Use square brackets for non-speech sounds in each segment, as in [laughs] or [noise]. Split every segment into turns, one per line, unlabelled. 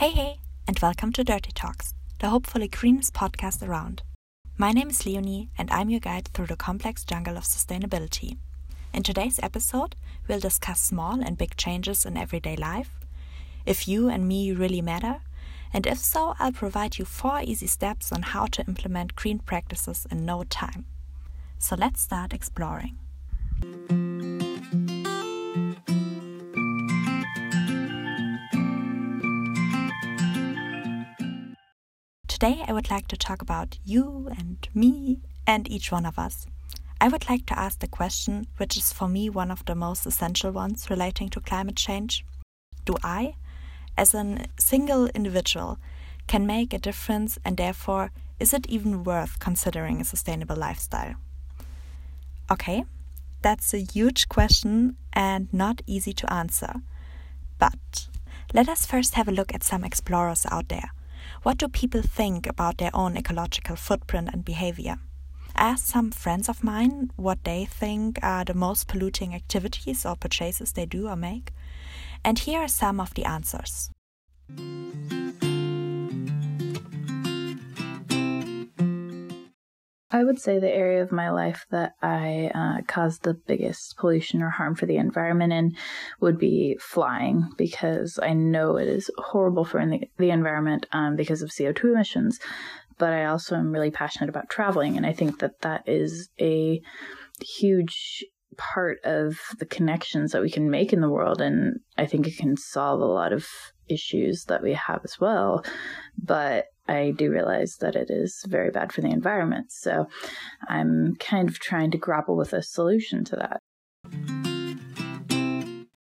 Hey, hey, and welcome to Dirty Talks, the hopefully greenest podcast around. My name is Leonie, and I'm your guide through the complex jungle of sustainability. In today's episode, we'll discuss small and big changes in everyday life, if you and me really matter, and if so, I'll provide you four easy steps on how to implement green practices in no time. So let's start exploring. Today, I would like to talk about you and me and each one of us. I would like to ask the question, which is for me one of the most essential ones relating to climate change Do I, as a single individual, can make a difference and therefore is it even worth considering a sustainable lifestyle? Okay, that's a huge question and not easy to answer. But let us first have a look at some explorers out there what do people think about their own ecological footprint and behavior? I asked some friends of mine what they think are the most polluting activities or purchases they do or make, and here are some of the answers.
I would say the area of my life that I uh, caused the biggest pollution or harm for the environment in would be flying because I know it is horrible for the, the environment um, because of CO2 emissions. But I also am really passionate about traveling, and I think that that is a huge part of the connections that we can make in the world. And I think it can solve a lot of issues that we have as well. But I do realize that it is very bad for the environment. So I'm kind of trying to grapple with a solution to that.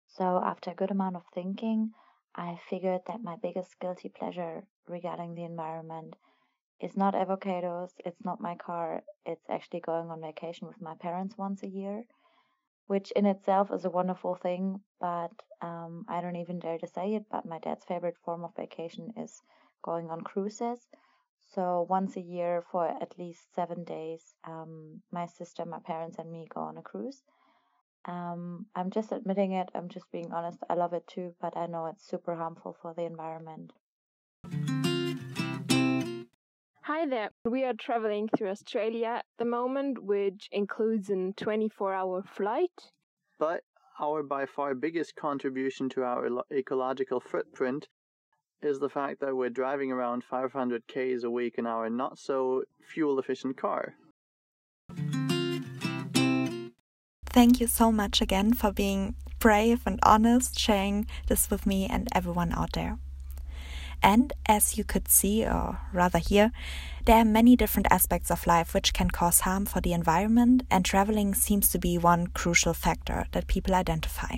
So, after a good amount of thinking, I figured that my biggest guilty pleasure regarding the environment is not avocados, it's not my car, it's actually going on vacation with my parents once a year, which in itself is a wonderful thing, but um, I don't even dare to say it. But my dad's favorite form of vacation is going on cruises. So once a year for at least seven days, um, my sister, my parents, and me go on a cruise. Um, I'm just admitting it. I'm just being honest. I love it too, but I know it's super harmful for the environment.
Hi there. We are traveling through Australia at the moment, which includes a 24 hour flight.
But our by far biggest contribution to our ecological footprint is the fact that we're driving around 500 k's a week in our not so fuel efficient car.
Thank you so much again for being brave and honest, sharing this with me and everyone out there. And as you could see, or rather hear, there are many different aspects of life which can cause harm for the environment, and traveling seems to be one crucial factor that people identify.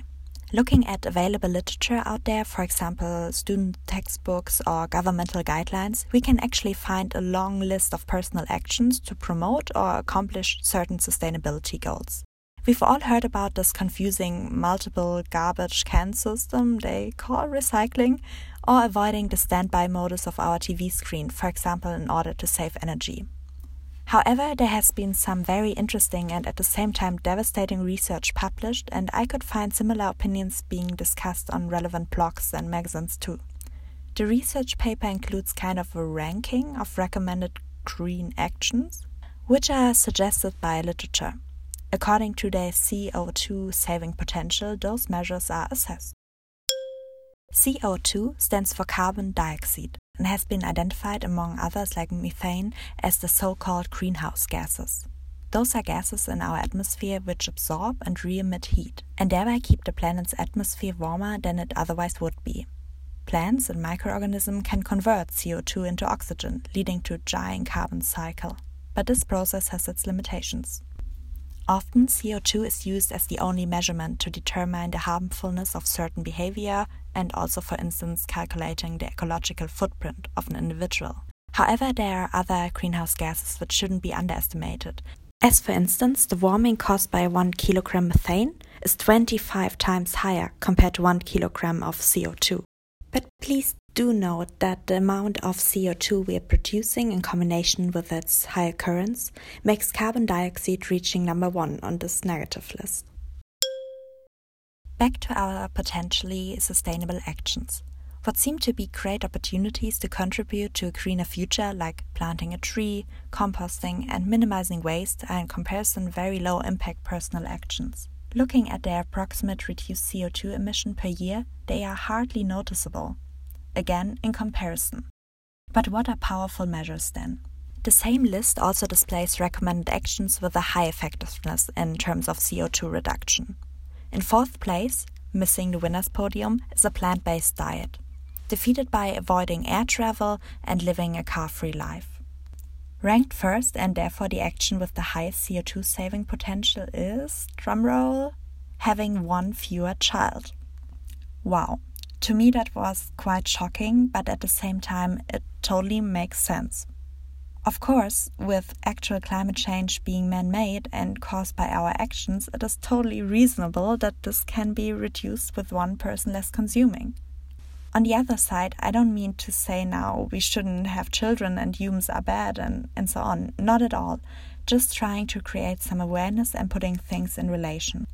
Looking at available literature out there, for example, student textbooks or governmental guidelines, we can actually find a long list of personal actions to promote or accomplish certain sustainability goals. We've all heard about this confusing multiple garbage can system they call recycling, or avoiding the standby modus of our TV screen, for example, in order to save energy. However, there has been some very interesting and at the same time devastating research published, and I could find similar opinions being discussed on relevant blogs and magazines too. The research paper includes kind of a ranking of recommended green actions, which are suggested by literature. According to their CO2 saving potential, those measures are assessed. CO2 stands for carbon dioxide and has been identified among others like methane as the so-called greenhouse gases. Those are gases in our atmosphere which absorb and re-emit heat and thereby keep the planet's atmosphere warmer than it otherwise would be. Plants and microorganisms can convert CO2 into oxygen, leading to a giant carbon cycle. But this process has its limitations. Often, CO2 is used as the only measurement to determine the harmfulness of certain behavior and also, for instance, calculating the ecological footprint of an individual. However, there are other greenhouse gases which shouldn't be underestimated. As for instance, the warming caused by 1 kilogram methane is 25 times higher compared to 1 kilogram of CO2. But please do note that the amount of CO2 we are producing in combination with its high occurrence makes carbon dioxide reaching number one on this negative list. Back to our potentially sustainable actions. what seem to be great opportunities to contribute to a greener future, like planting a tree, composting, and minimizing waste, are in comparison very low impact personal actions. Looking at their approximate reduced CO2 emission per year, they are hardly noticeable. Again, in comparison. But what are powerful measures then? The same list also displays recommended actions with a high effectiveness in terms of CO2 reduction. In fourth place, missing the winner's podium, is a plant based diet, defeated by avoiding air travel and living a car free life. Ranked first, and therefore the action with the highest CO2 saving potential, is, drumroll, having one fewer child. Wow, to me that was quite shocking, but at the same time, it totally makes sense. Of course, with actual climate change being man made and caused by our actions, it is totally reasonable that this can be reduced with one person less consuming. On the other side, I don't mean to say now we shouldn't have children and humans are bad and, and so on. Not at all. Just trying to create some awareness and putting things in relation.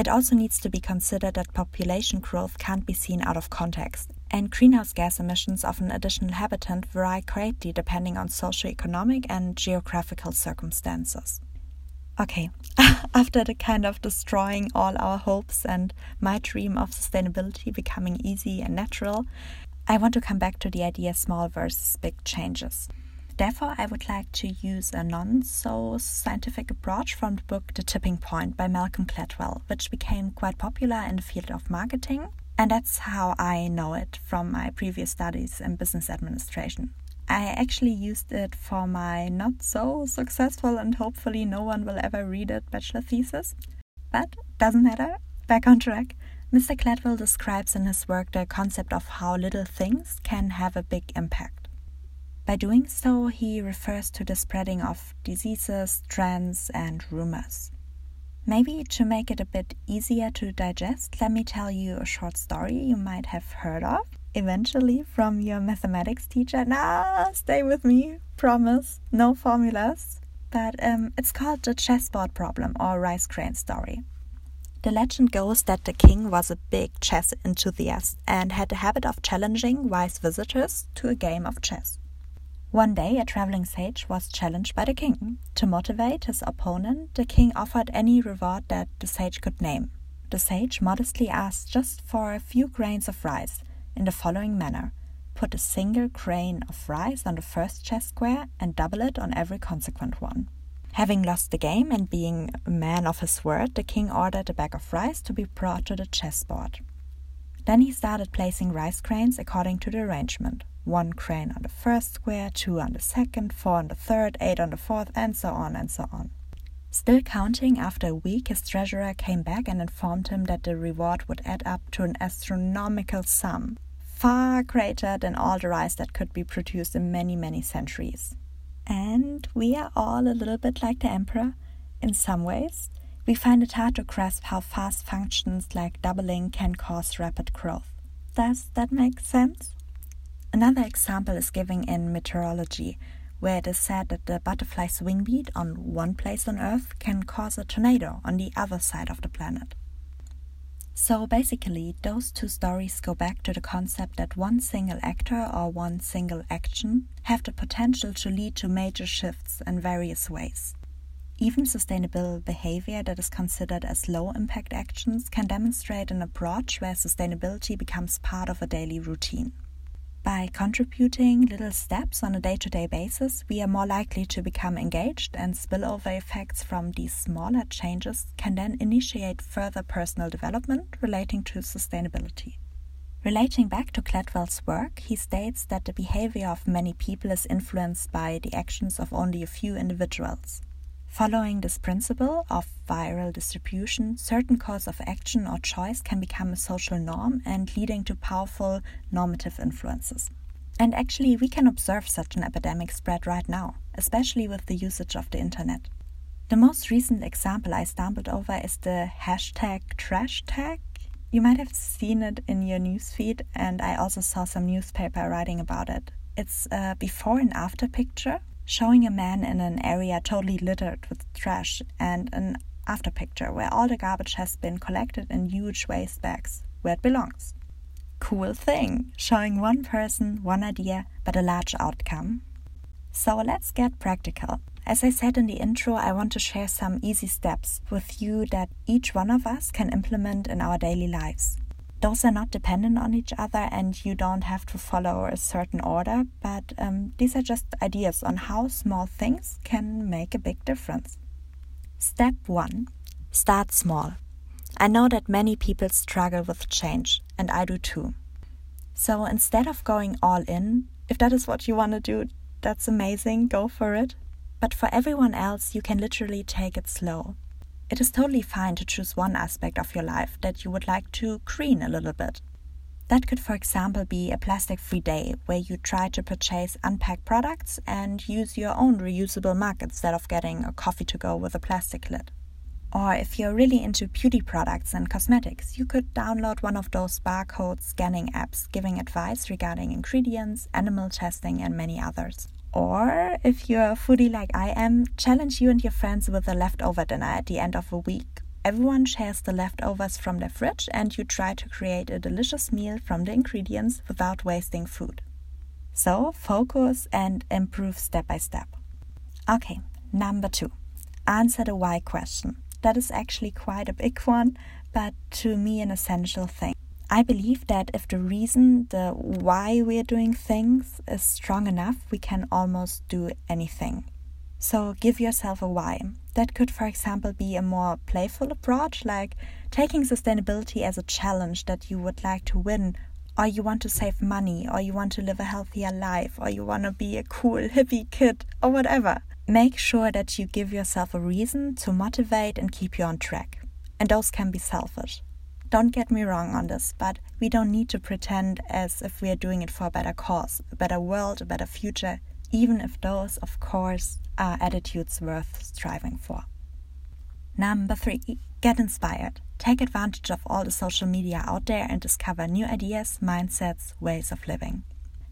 It also needs to be considered that population growth can't be seen out of context, and greenhouse gas emissions of an additional habitant vary greatly depending on socioeconomic and geographical circumstances. Okay, [laughs] after the kind of destroying all our hopes and my dream of sustainability becoming easy and natural, I want to come back to the idea small versus big changes. Therefore, I would like to use a non so scientific approach from the book The Tipping Point by Malcolm Gladwell, which became quite popular in the field of marketing. And that's how I know it from my previous studies in business administration. I actually used it for my not so successful and hopefully no one will ever read it bachelor thesis. But doesn't matter, back on track. Mr. Gladwell describes in his work the concept of how little things can have a big impact. By doing so, he refers to the spreading of diseases, trends, and rumors. Maybe to make it a bit easier to digest, let me tell you a short story you might have heard of eventually from your mathematics teacher. Nah, stay with me, promise, no formulas. But um, it's called the chessboard problem or rice grain story. The legend goes that the king was a big chess enthusiast and had the habit of challenging wise visitors to a game of chess. One day, a traveling sage was challenged by the king. To motivate his opponent, the king offered any reward that the sage could name. The sage modestly asked just for a few grains of rice in the following manner Put a single grain of rice on the first chess square and double it on every consequent one. Having lost the game and being a man of his word, the king ordered a bag of rice to be brought to the chessboard. Then he started placing rice grains according to the arrangement one crane on the first square, two on the second, four on the third, eight on the fourth, and so on and so on. Still counting, after a week, his treasurer came back and informed him that the reward would add up to an astronomical sum, far greater than all the rice that could be produced in many, many centuries. And we are all a little bit like the emperor in some ways. We find it hard to grasp how fast functions like doubling can cause rapid growth. Does that make sense? Another example is given in meteorology, where it is said that the butterfly's wing beat on one place on Earth can cause a tornado on the other side of the planet. So basically, those two stories go back to the concept that one single actor or one single action have the potential to lead to major shifts in various ways. Even sustainable behavior that is considered as low impact actions can demonstrate an approach where sustainability becomes part of a daily routine. By contributing little steps on a day to day basis, we are more likely to become engaged, and spillover effects from these smaller changes can then initiate further personal development relating to sustainability. Relating back to Gladwell's work, he states that the behavior of many people is influenced by the actions of only a few individuals. Following this principle of viral distribution, certain course of action or choice can become a social norm and leading to powerful normative influences. And actually, we can observe such an epidemic spread right now, especially with the usage of the internet. The most recent example I stumbled over is the hashtag trash tag. You might have seen it in your newsfeed, and I also saw some newspaper writing about it. It's a before and after picture showing a man in an area totally littered with trash and an after picture where all the garbage has been collected in huge waste bags where it belongs. cool thing, showing one person, one idea, but a large outcome. So let's get practical. As I said in the intro, I want to share some easy steps with you that each one of us can implement in our daily lives. Those are not dependent on each other, and you don't have to follow a certain order, but um, these are just ideas on how small things can make a big difference. Step 1 Start small. I know that many people struggle with change, and I do too. So instead of going all in, if that is what you want to do, that's amazing, go for it. But for everyone else, you can literally take it slow. It is totally fine to choose one aspect of your life that you would like to green a little bit. That could, for example, be a plastic free day where you try to purchase unpacked products and use your own reusable mug instead of getting a coffee to go with a plastic lid. Or if you're really into beauty products and cosmetics, you could download one of those barcode scanning apps giving advice regarding ingredients, animal testing, and many others. Or if you're a foodie like I am, challenge you and your friends with a leftover dinner at the end of a week. Everyone shares the leftovers from their fridge, and you try to create a delicious meal from the ingredients without wasting food. So, focus and improve step by step. Okay, number two answer the why question. That is actually quite a big [laughs] one, but to me, an essential thing. I believe that if the reason, the why we're doing things, is strong enough, we can almost do anything. So give yourself a why. That could, for example, be a more playful approach, like taking sustainability as a challenge that you would like to win, or you want to save money, or you want to live a healthier life, or you want to be a cool [laughs] hippie kid, or whatever. Make sure that you give yourself a reason to motivate and keep you on track. And those can be selfish. Don't get me wrong on this, but we don't need to pretend as if we are doing it for a better cause, a better world, a better future, even if those, of course, are attitudes worth striving for. Number three, get inspired. Take advantage of all the social media out there and discover new ideas, mindsets, ways of living.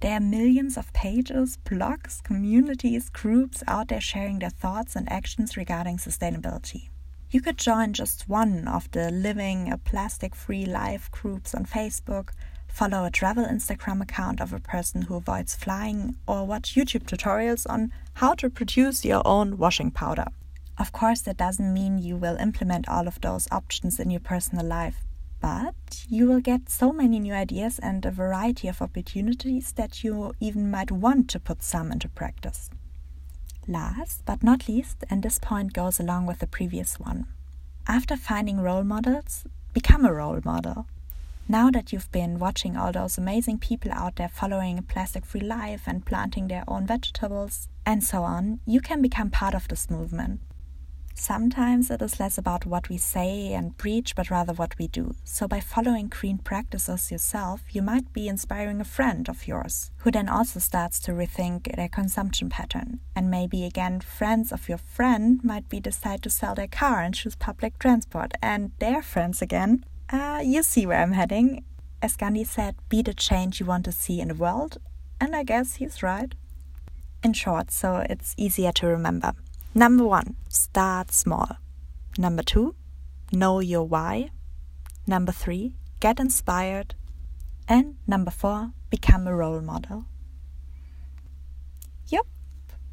There are millions of pages, blogs, communities, groups out there sharing their thoughts and actions regarding sustainability. You could join just one of the Living uh, a Plastic Free Life groups on Facebook, follow a travel Instagram account of a person who avoids flying, or watch YouTube tutorials on how to produce your own washing powder. Of course, that doesn't mean you will implement all of those options in your personal life, but you will get so many new ideas and a variety of opportunities that you even might want to put some into practice. Last but not least, and this point goes along with the previous one, after finding role models, become a role model. Now that you've been watching all those amazing people out there following a plastic free life and planting their own vegetables and so on, you can become part of this movement. Sometimes it is less about what we say and preach, but rather what we do. So, by following green practices yourself, you might be inspiring a friend of yours who then also starts to rethink their consumption pattern. And maybe again, friends of your friend might be decide to sell their car and choose public transport, and their friends again. Uh, you see where I'm heading. As Gandhi said, be the change you want to see in the world, and I guess he's right. In short, so it's easier to remember. Number one, start small. Number two, know your why. Number three, get inspired. And number four, become a role model. Yep,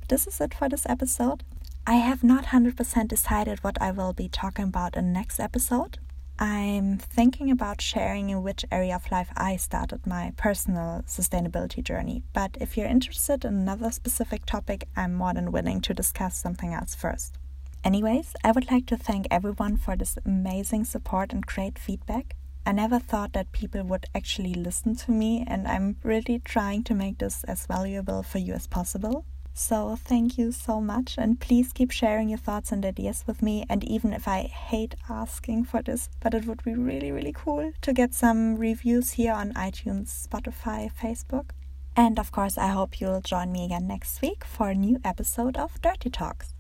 this is it for this episode. I have not 100% decided what I will be talking about in the next episode. I'm thinking about sharing in which area of life I started my personal sustainability journey. But if you're interested in another specific topic, I'm more than willing to discuss something else first. Anyways, I would like to thank everyone for this amazing support and great feedback. I never thought that people would actually listen to me, and I'm really trying to make this as valuable for you as possible. So, thank you so much, and please keep sharing your thoughts and ideas with me. And even if I hate asking for this, but it would be really, really cool to get some reviews here on iTunes, Spotify, Facebook. And of course, I hope you'll join me again next week for a new episode of Dirty Talks.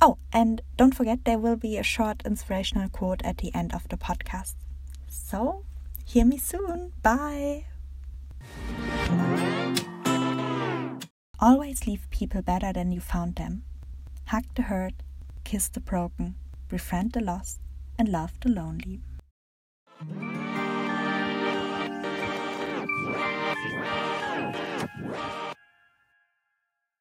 Oh, and don't forget, there will be a short inspirational quote at the end of the podcast. So, hear me soon. Bye. Always leave people better than you found them. Hug the hurt, kiss the broken, befriend the lost, and love the lonely.